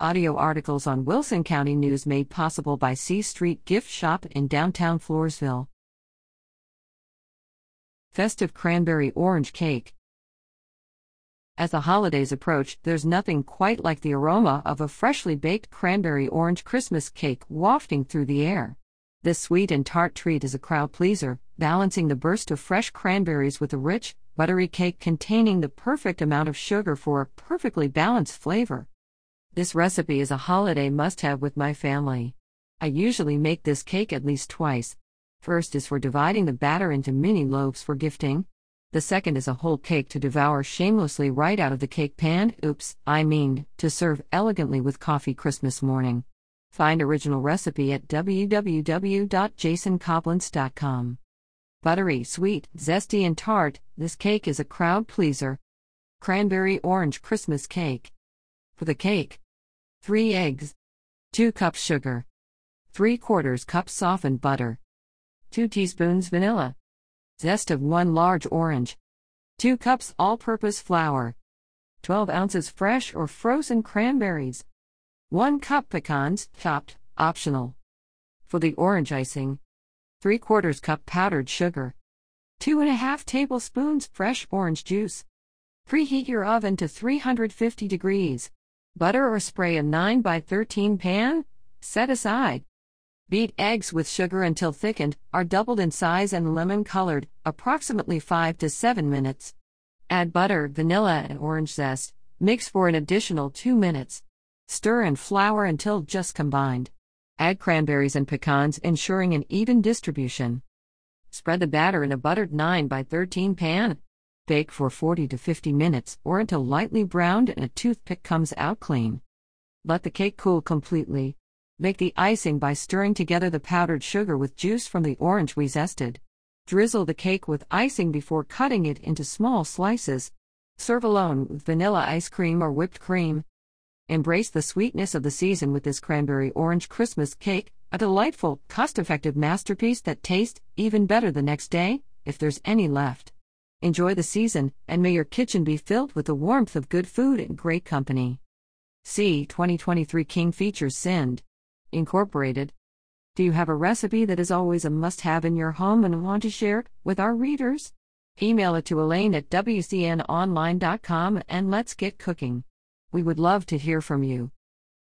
Audio articles on Wilson County News made possible by C Street Gift Shop in downtown Floresville. Festive Cranberry Orange Cake. As the holidays approach, there's nothing quite like the aroma of a freshly baked cranberry orange Christmas cake wafting through the air. This sweet and tart treat is a crowd pleaser, balancing the burst of fresh cranberries with a rich, buttery cake containing the perfect amount of sugar for a perfectly balanced flavor. This recipe is a holiday must have with my family. I usually make this cake at least twice. First is for dividing the batter into mini loaves for gifting. The second is a whole cake to devour shamelessly right out of the cake pan. Oops, I mean, to serve elegantly with coffee Christmas morning. Find original recipe at www.jasoncoblentz.com. Buttery, sweet, zesty, and tart, this cake is a crowd pleaser. Cranberry orange Christmas cake. For the cake, 3 eggs, 2 cups sugar, 3 quarters cup softened butter, 2 teaspoons vanilla, zest of 1 large orange, 2 cups all purpose flour, 12 ounces fresh or frozen cranberries, 1 cup pecans, chopped, optional. For the orange icing, 3 quarters cup powdered sugar, 2.5 tablespoons fresh orange juice. Preheat your oven to 350 degrees. Butter or spray a 9 by 13 pan? Set aside. Beat eggs with sugar until thickened, are doubled in size and lemon colored, approximately 5 to 7 minutes. Add butter, vanilla, and orange zest. Mix for an additional 2 minutes. Stir and flour until just combined. Add cranberries and pecans, ensuring an even distribution. Spread the batter in a buttered 9 by 13 pan. Bake for 40 to 50 minutes or until lightly browned and a toothpick comes out clean. Let the cake cool completely. Make the icing by stirring together the powdered sugar with juice from the orange we zested. Drizzle the cake with icing before cutting it into small slices. Serve alone with vanilla ice cream or whipped cream. Embrace the sweetness of the season with this cranberry orange Christmas cake, a delightful, cost effective masterpiece that tastes even better the next day, if there's any left. Enjoy the season, and may your kitchen be filled with the warmth of good food and great company. See 2023 King Features Sind. Incorporated. Do you have a recipe that is always a must have in your home and want to share it with our readers? Email it to Elaine at WCNOnline.com and let's get cooking. We would love to hear from you.